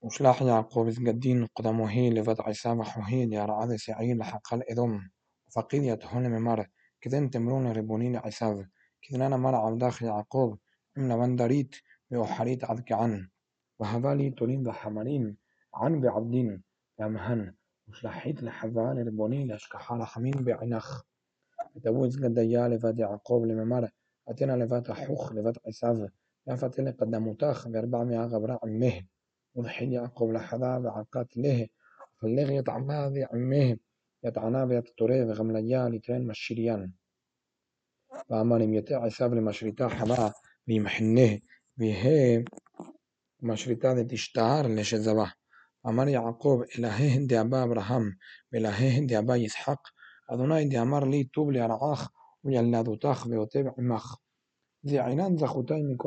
وشلاح يعقوب إذ قدين قدمو هيل لفضع سامح هيل يا رعاد سعيل حقل إدم يا يتهون ممر كذن تمرون ربونين عساف كذن أنا مر عم داخل يعقوب. إمنا وندريت بأحريت عذك عن. وهبالي تولين بحمرين عن بعبدين يا مهن وش وشلحيت لحبان ربونين لأشكحال حمين بعنخ. ותבוז גדיה לבת יעקב لممر ותנה לבת حوخ לבת עשיו, ואף תנה קדמותך וארבע מאה غبراء مهن. وضحين يعقوب لحظة بعقات له فاللغ يطعما ذي عمه يطعنا بيتطري بغمليا لترين مشيريان فأمان يتع عساب لمشريتا حبا بيمحنه بيه مشريتا ذي تشتهر لشزبه أمر يعقوب إلهي هندي أبا أبراهام بإلهي هندي أبا يسحق أدوناي دي أمر لي توب لي رعاخ ويلا دوتاخ بيوتيب عماخ ذي عينان زخوتاي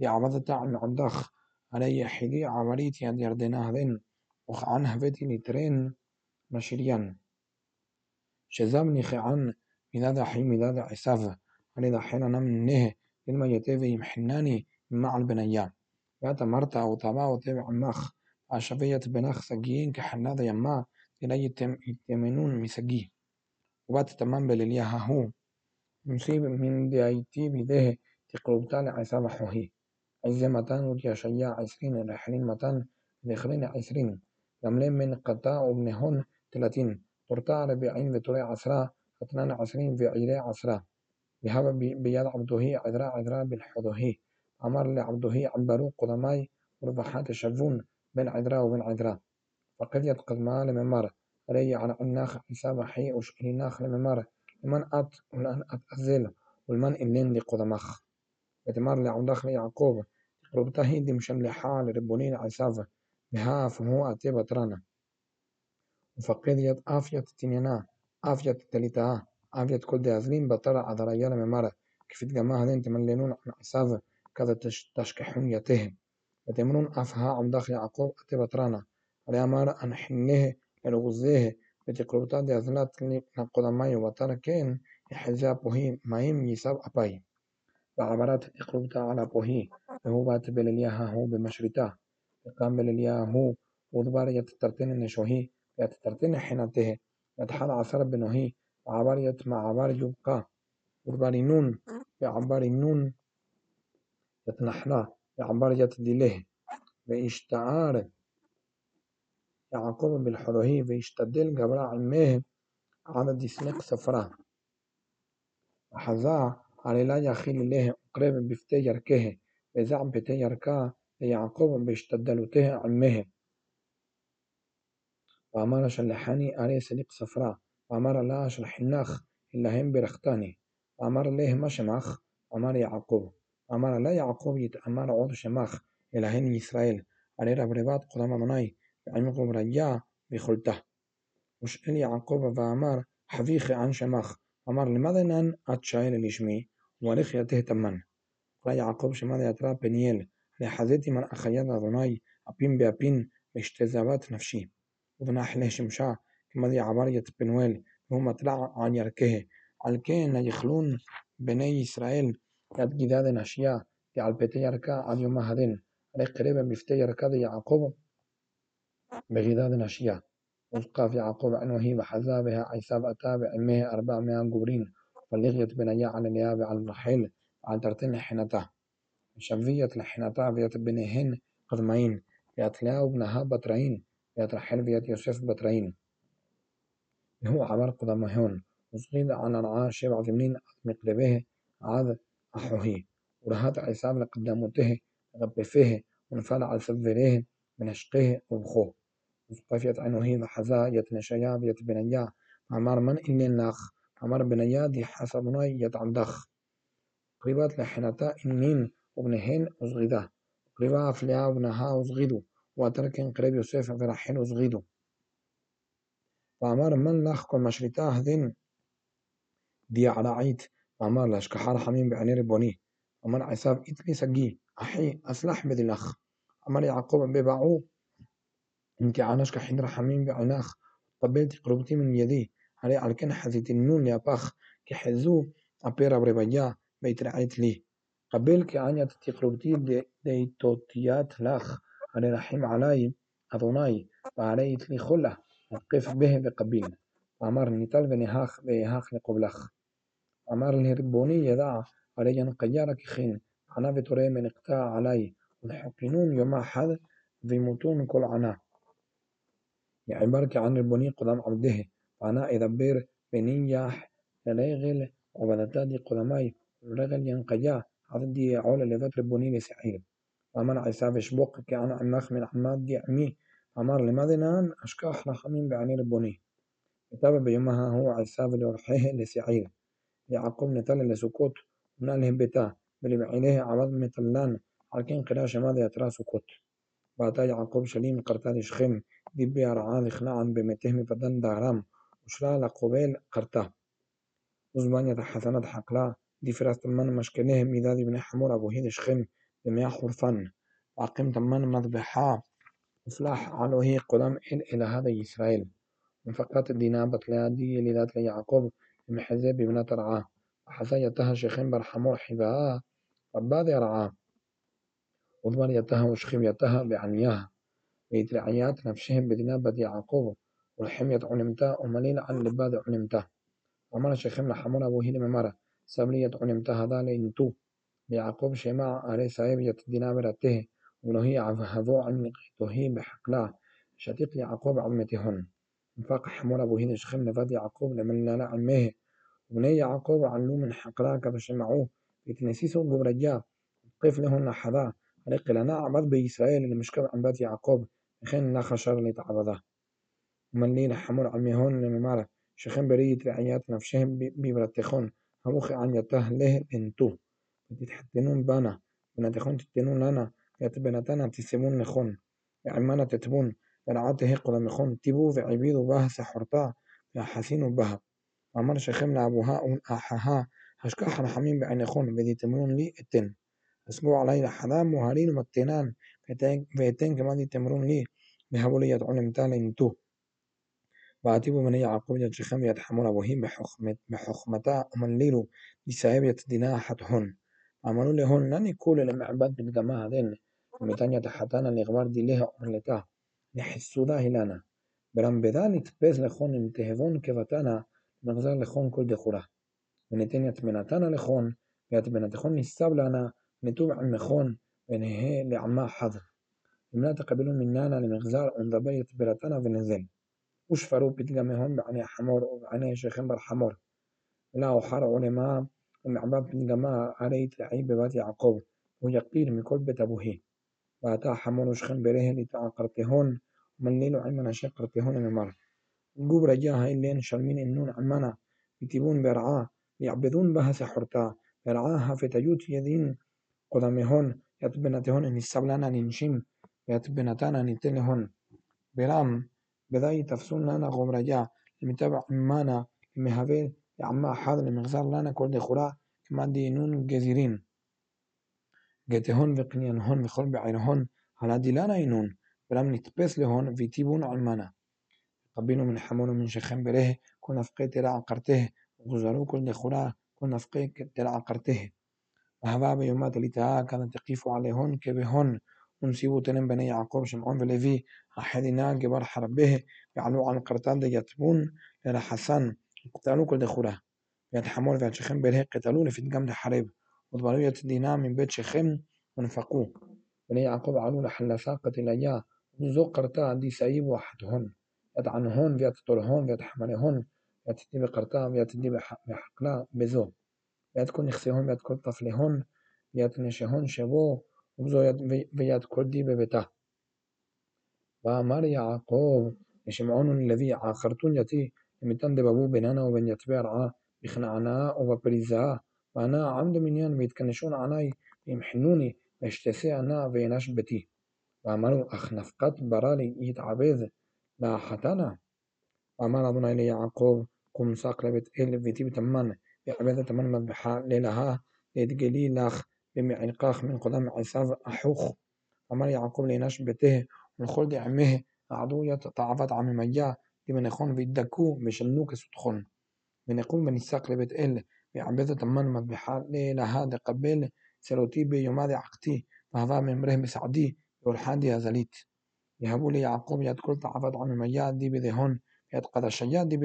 من من يعبدتا عن عدخ علي حدي عمريت يد يردنا هذين وخعن هفتي نترين مشريان. شزامني خعن مداد حي مداد عساف علي حين نم نه لما يتفي محناني مع البنيا ياتا مرتا أو طبا وتبع مخ عشبية بنخ سجين كحنادا يما إلي يتمنون مسجيه وبات تمام بلليها هو. مصيب من دي ايتي بده تقلبتان عساف حوهي. عزة متان ودي شيا عشرين متان ذخرين عشرين. يملين من قطاع وبنهن تلاتين. ترتاع ربيعين وتري عشرة اثنان عشرين في عيري عشرة. بهذا بيد عبده عذرا عذرا بالحضه أمر لعبده عبروا قدماي وربحات شفون بين عذرا وبين عذرا. فقد يتقدما لممر. ري على الناخ حساب حي وشكري لممر. لمن أت ولأن أت أزل والمن إلين لقدمخ بتمر لعودخ يعقوب ربطه دي مشان لحال ربونين عسافة بها فهو أتي بطرانا وفقديت آفية تنينا آفية تليتا آفية كل دي أزلين بطرع عذريانا ممارا كيف تجمع هذين تملينون عن عسافة كذا تشكحون يتهم وتمرون أفها عم داخل يعقوب أتي بطرانا على أمارا أن حنه لرغزيه بتقربتا دي أزلات لقدماي وطرا كين يحزاب وهي مايم يساب أباي بعبارات اقربتا على بوهي هو بات بللياها هو بمشرتا. قام بللياهو وضبار يتترتين النشوهي يتترتين حينته يتحال عصر بنوهي. عبار يت مع عبار يبقى. وضبار نون. بعبار نون. يتنحلا بعبار يتدله وإشتعار يعقوب بالحروهي ويشتدل قبل عمه عدد سنك سفرة وحذا على لا يخيل له قريب بفتي يركه بزعم بتي يركا يعقوب بيشتدلوته عمه. وأمر شلحاني أري سليق صفراء وأمر لا شلحناخ إلا هم برختاني. وأمر له مشمخ أمر يعقوب. أمر لا يعقوب يتأمر عود شمخ إلى هن إسرائيل. على ربربات قدام أدوناي بعمقهم رجاء بخلته وش إلي يعقوب وأمر حفيخ عن شمخ أمر لماذا نان أتشايل لشمي؟ ورخية تهتمن را يعقوب شمال يترى بنيل لحظتي من أخيان أدوناي أبين بأبين مشتزبات نفسي ودنا حلي شمشا كما دي عبارية بنويل هم ترى عن يركه. الكين يخلون بني إسرائيل يد جداد نشيا دي عالبتي يركا عن يوم هدين قريبا بفتي يركا دي يعقوب بغداد نشيا وقف يعقوب عن وهي بحذابها عيسى أتى بعمه أربعمائة جبرين فلغيت بنيا على الياب على الرحيل على ترتين حنتا شفية لحنتا فيت بنهن قدمين فيت لاو بنها بطرين فيت رحل فيت يوسف بطرين. هو عبر قدمهون وصغيد على رعاه شبع ثمنين مقلبه عاد أحوهي ورهات عصاب لقدامته غبفه. ونفال على سفره من أشقه وبخوه وصقفيت عينه هي وحزا يتنشيا فيت بنيا عمر من إني الناخ؟ عمر بنيا دي حسب نوي يتعندخ قريبات لحنتا إنين وبنهن وزغيدا قريبا أفليا وبنها وزغيدو وتركن قريب يوسف فرحين وزغيدو فأمر من لخ كل مشرتا هذين دي على عيد فأمر لش كحار حميم بعني ربوني أمر عساف إتلي سجي أحي أسلح بدي لخ أمر يعقوب ببعو إنك عناش كحين رحمين بعناخ قبلت قربتي من يدي على كن حزيت النون يا باخ كحزو أبيرا بيت رعيت لي؟ قبل كعنية تقربتي ديتوتيات لخ على رحيم علي أذوناي وعلي تلي خلة وقف به بقبيل. أمر نتال ونهاخ بيهاخ لقبلخ أمر الهربوني يدع علي نقيارك خين عنا بتوري من اقتاع علي. والحقنون يوم حد ويموتون كل عنا. يعني برك عن البني قدام عبده. إذا بير بنياح لليغل وبلتادي قدماي ولغل ينقيا عددي عول لفت ربوني لسعيل وأمر عيسى شبوق كأنا عمخ من عماد دي عمي أمر لماذا نان أشكاح رحمين بعيني ربوني كتاب بيومها هو عيسى لورحيه لسعيل يعقوب نتل لسكوت وناله بتا بلي بعينيه عوض متلان. على قراش ماذا يترى سكوت. بعد يعقوب شليم قرتاد شخم دبي رعال خناعا بمتهم فدن دارام. وشلا لقبيل قرتا وزبانية حسنات حقلا. دي فراس تمان مشكله ميدادي بن حمور أبو هيد شخم بمياه خرفان. وعقيم تمان مذبحا وفلاح على هي قدام إلى هذا إسرائيل. من فقط دينابة لادي لذات يعقوب المحزب بن ترعاه وحسا يتها شخم برحمور حباء وبعد يرعاه وضمر يتها وشخم يتها بعنياها ويترعيات نفسهم بدنابة يعقوب. والحمية علمتا ومليل عن لباد علمتا ومر شخم لحمون أبو هيل ممرة سبلية علمتا هذا لإنتو بيعقوب شماع عليه سايب يتدنا ته ونهي هذو عن قيتوهي بحقلا شتيق يعقوب عمتهن انفاق حمون أبو هيل شخم لفاد يعقوب لمن لا عمه. وبني يعقوب علو من حقلا كذا شمعوه يتنسيسو قبرجا. قيف لهن حذا. رق لنا عبد بإسرائيل اللي مشكب عن بات يعقوب لا خشر ومن لينا حمول عميهون لممارة شخين برية رعيات نفسهم ببرتخون هموخي عن يته له انتو. تتحتنون بانا. بنتخون تتنون لنا يتبنتنا تسمون نخون. يعمانا تتبون. برعاته قد مخون تبو وعبيدو بها سحرتا يحسين بها أمر شخم لأبوها أحها هشكاح رحمين بعين خون بدي تمرون لي التن أسبوع علي حدام وهارين ومتنان. فيتين كمان وعتيبوا من يعقوب يتشخم يتحمون وهم بحخمتا ومن ليلو بسايب يتدناحتهن عملوا لهن لن يكون لمعبد بالجماعة هذين. ومتان يتحتانا لغبار دي لها نحسو ذا هلانا برام بذلك تبز لخون امتهبون كفتانا. مغزر لخون كل دخورة ونتين يتمنتانا لخون. يتبنتخون نساب لنا. نتوب عن مخون ونهي لعما حظ. لمنا تقبلون مننا لمغزار برتنا ونزل وشفروا بتلقمهم بعني حمور وبعني شيخين بالحمور لا وحر علماء المعباد بتلقما عليت لعيب بات يعقوب. ويقيل من كل بيت أبوه وأتى حمور وشخن بره لتعقرتهون ومن ليلو عمنا شقرتهون من مر نقوب رجاها إلين شرمين إنون عمنا. يتبون برعاه يعبدون بها سحرتا. برعاها في تجوت يدين قدمهن يتبنتهن نسبلنا ننشم يتبنتنا نتلهن. برام بداية تفسون لنا غمرجا لمتابع مانا. لمهابيل يعما حاضر لمغزار لنا كل دخولا كما دينون جزيرين. جتهن وخل بعينهن على دلانا ينون برام نتبس لهن ويتيبون علمانا قبينو من حمون من شخم بره كل نفقه تلع قرته. وغزرو كل دخولا كل نفقه تلع قرته. وهبا بيومات لتها كانت تقيف عليهن كبهن ونسيبو تنم بني يعقوب شمعون وليفي أحدنا جبر حربه يعلو على القرطان دي يتبون للا حسن قتلوا كل دخوله بيت حمول في شخم بره قتلوا في الجمد حرب وضبلوا يتدينا من بيت شخم ونفقوه بني يعقوب علو لحل ساقة ليا وزو قرطا دي سايب واحدهن يتعنهن ويتطرهن ويتحملهن يتدي بقرطا ويتدي بحقنا بزو. يتكون يخسيهن ويتكون طفلهن. يتنشهن شبو. وبزو ويتكون دي ببتا وأمر يعقوب؟ يشمعون الذي عاخرتون يتي لمتن دبابو بيننا وبين يتبع رعاه. بخنعنا وببريزا وأنا عمد منيان بيتكنشون عناي. يمحنوني بيشتسي أنا ويناش بتي وأمروا أخ نفقت برالي يتعبيذ لا حتنا وأمر أدوني ليعقوب قم ساق لبت إل فيتي بتمن يعبيذ تمن مذبحا ليلها. ليتقلي لخ بمعنقاخ من قدام عصاف أحوخ أمر يعقوب ليناش بته ونخول دي عمه عدوية تعفت عم مجا دي من يخون بيدكو بشنوك ستخون من يقوم من الساق لبيت إل بعبادة تمان مذبحات ليلة هذا قبل سلوتي بيومادي عقتي فهذا من مره مسعدي والحادي هزليت. يهبوا لي يعقوب يد كل تعفت عن المياد دي بذهن يد قد الشياد دي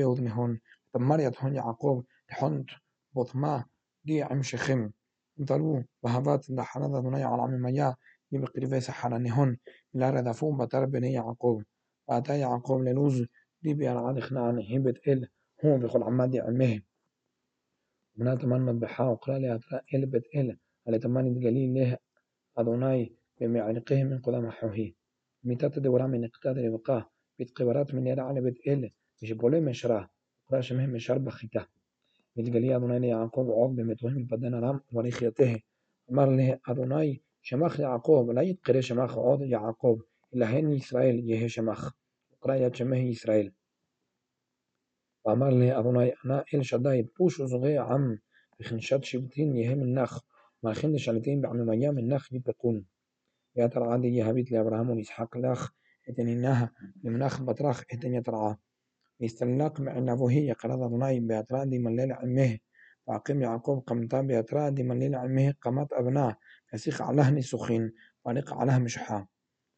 دنيا على عم المياه دي بقريبه سحرنهن لا ردفون بتر بني يعقوب. وأتى يعقوب للوز دي بيرعاد خنعن هبت إل هو بخل عمادي عمه من تمان مذبحا وقرا لي أترى إل بت إل على تمان الجليل له أدوناي بمعرقه من قدام حوهي. ميتات دورا من اقتاد ربقاه بيت قبرات من يرى على إل مش بولي مشرا. قرا شمه مشار بخيتا بالجلي أدوناي يعقوب عوب بمتوهم البدن رام ونخيته أمر له أدوناي شمخ يعقوب لا يتقري شمخ عوض يعقوب إلا هن إسرائيل يهي شمخ وقرأ يد شمه إسرائيل وأمر له أدوناي أنا إل شداي بوش وزغي عم بخنشات شبتين يهي من نخ ما خند شلتين بعمل مجا من نخ يبقون يترعى دي يهبيت لأبراهام ونسحق لأخ إتنينها لمنخ بطرخ إتن يترعى يستناك معنا فهي قرض ابنائهم دي من للعمه فأقم يعقوب قمتا بأطراد من للعمه قمت أبناه يسيخ عليه نسخين وليق عليه مشحا.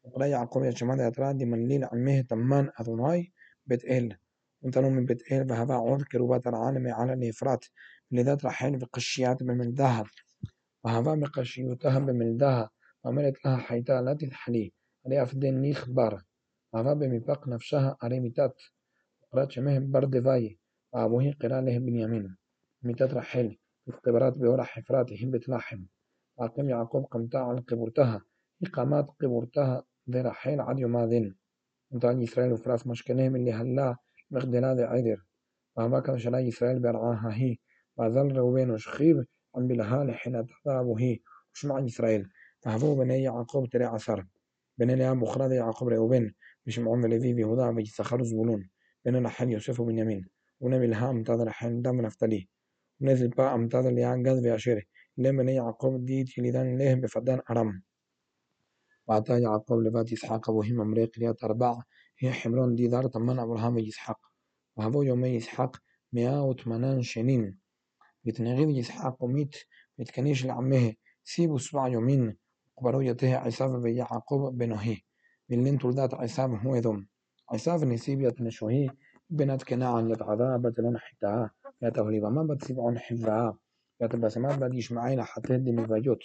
وقال يعقوب يشمد دي من للعمه تمان أذناي بيت إل وانتنوا من بيت إل بهذا عذكر كروبات العالم على الإفرات لذات رحين في قشيات بمن ذهب وهذا بقشيوتها بمن ذهب وملت لها حيتا لا تتحلي عليها في الدين نيخ بار. وهذا بمفاق نفسها أريمتات قرات شمه برد فاي وأبوه قرا له بنيامين ميتات رحيل بورا حفرات هبت لحم وأقم يعقوب قمتا على قبرتها إقامات قبرتها ذي رحيل عد يوم ذن إسرائيل وفراس مشكنهم اللي هلا مغدلاد عدر وهبك شلا إسرائيل برعاها هي وظل روبين وشخيب عم بلها حين تذهب هي وشمع إسرائيل فهبو بني يعقوب تري عصر. بني لها بخرى يعقوب روبين بشمعون وليفي بهدى بيسخر زبولون. بني لحل يوسف بنيامين ونبي لها امتاز لحل دم نفتلي. ونزل با امتاز ليعقد ويعشيره لما بني يعقوب ديت يلدان له بفدان أرم. وأعطى يعقوب لبات إسحاق وهم أمريق ليات أربعة هي حمرون دي دار طمان أبراهام ويسحاق وهبو يومي إسحاق مئة وثمانين شنين. بتنغيب إسحاق وميت. بتكنيش لعمه. سيبو سبع يومين. قبرو يته عيساف ويعقوب بنهي باللين تولدات عيساف هو ذم عيساف نسيب يتنشوهي بنات كناعن يتعذاب بتلون حتاها يتهلي ما بتسيبعون حفاها يتبسمات بعد يشمعين حتى دي مفاجوت.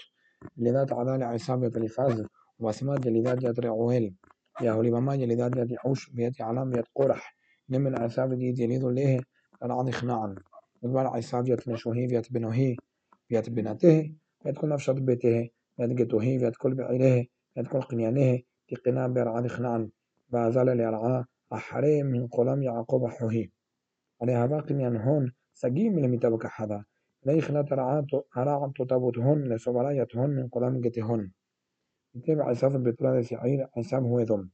لذات عذال عيساف يتلفاز وبسمات لذات يترعوهل يهولي بما يلذات يد حوش بيت علام يد قرح. نمن عساب دي يليد ليه العض خناعا ودبار عساب يت نشوهي يت بنوهي يت بنته يت كل نفشت بيته. يت قتوهي يت كل بعيله يت كل قنيانه تقنا برعاد خناعا بعزال ليرعا أحري من قلم يعقوب حوهي عليها باقي هون سجيم لم يتبك حدا ليخنا ترعات أراعت تبوتهن لسبرايتهن من قلم جتهن يتبع عساف بطلال سعير عساف هو ذم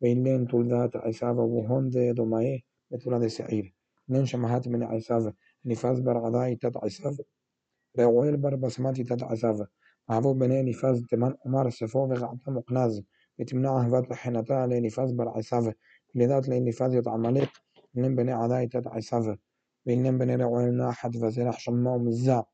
بين تولدات عساف وهون ذي ضمائه بطلال سعير نين شمهات من عساف نفاز بر عضاي تد عساف رعويل بر بسماتي تد عساف عبو بني نفاز تمن أمار سفو وغعطا مقناز بتمنع هفات حينتا لنفاز بر عساف لذات يتعملق نين بني عضاي تد عساف بين بني رعويل ناحد وزرح شمام مزا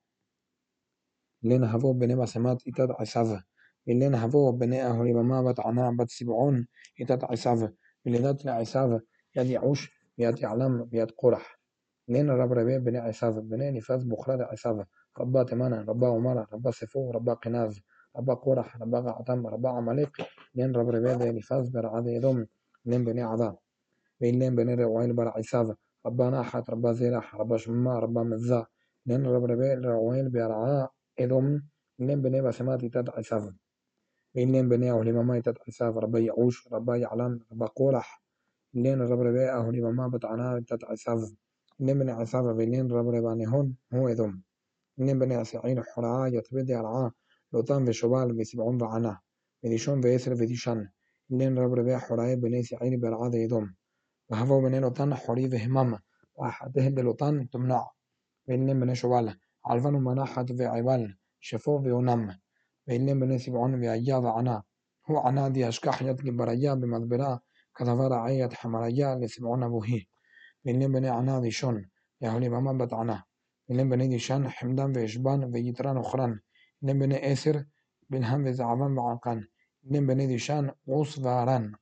لين هفو بني بسمات تد عساف اللين هفو بني أهولي بما بت عنا بت سبعون يتت عساف بلذات لعساف يد يعوش يد يعلم يد قرح. لين رب ربي بني عساف بني نفاذ بخرى عساف ربا تمانا ربا ومرا ربا سفو ربا قناز. ربا قرح ربا غعتم ربا عماليق لين رب ربي بني نفاذ برعاد يدوم لين بني عذاب. بين لين بني روعين بر عساف ربا ناحت ربا زيرح ربا شما ربا مزا لين رب ربي روعين برعا يدوم لين بني بسمات يتت عساف بين بني أهل ماما يتت عساف ربا يعوش ربا يعلم ربا قولح لين رب ربا أهل ماما بتعنا يتت عساف لين بني عساف بين رب ربا نهون هو ذم لين بني عسعين حرعا يتبدي العا لوطان بشبال بسبعون بعنا بديشون بيسر بديشان لين رب ربا حرعا بني سعين برعا يذم وهفو بني لوطان حري بهمام. وأحدهم بلوطان تمنع. بين بني شبال عالفان ومناحة في عبال شفو ونم. بين بني سبعون بأيا وعنا هو عنا دي أشكح يتقي بريا بمدبرا. كذفر عيت حمريا لسبعون بوهي. بين بني عنا دي شون يهولي بما بتعنا. بين بني دي شان حمدان وإشبان ويتران أخران. اتنين بني آسر بن همز عبان بعقان اتنين بني ديشان قوس فاران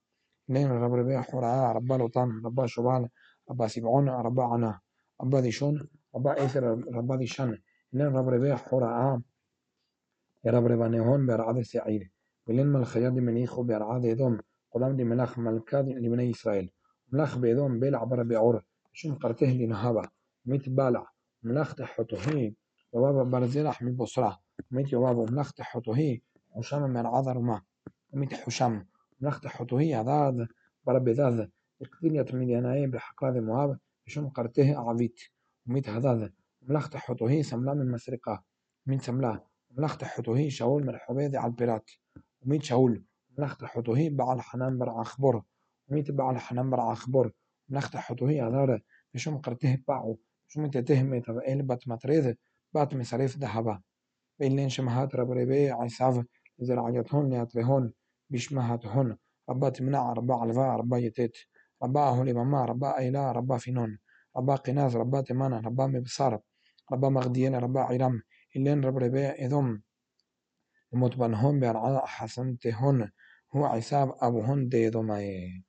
اتنين رب ربيع حراء ربا لوطان ربا شبال ربا سبعون ربا عنا. ربا ديشون ربا آسر ربا ديشان اتنين رب ربيع حراء يا رب ربا نهون برعاد سعيد بلين ملخياد من إيخو برعاد يدوم قدام دي ملاخ ملكاد لبني إسرائيل. ملاخ بيدوم بيل عبر بعور. شم قرته لنهابا ميت بالع. ملاخ تحطه وبابا برزيلح من بصرة. ميت يوابا ملاخ تحطه حشام من عذر ما. ميت حشام ملاخ تحطه عذاد برب ذاذ القدينية من يناي بحقاد مواب شم قرته عبيت. وميت هذاذ ملاخ تحطه سملا من مسرقة. من سملا. ملاخ تحطه شاول من حبيذ على البرات وميت شاول. ملاخ تحطه بعل حنان بر أخبر. وميت بعل حنان بر أخبر. ملاخ تحطه عذار بشم قرته باعو. متى تهمة إل بات متريذ. بات مصاريف ذهبا بين شمهات رب ربي عيساف زراعيتهن يطرهن بشمهاتهن ربا تمنع ربا علفا ربا يتيت ربا هولي ماما ربا إيلا ربا فينون ربا قناز ربا تمانا ربا مبصار ربا مغديين ربا عرام إلين رب ربي إذم متبنهم بأرعاء حسنتهن هو عيساب أبوهن ديدو ماي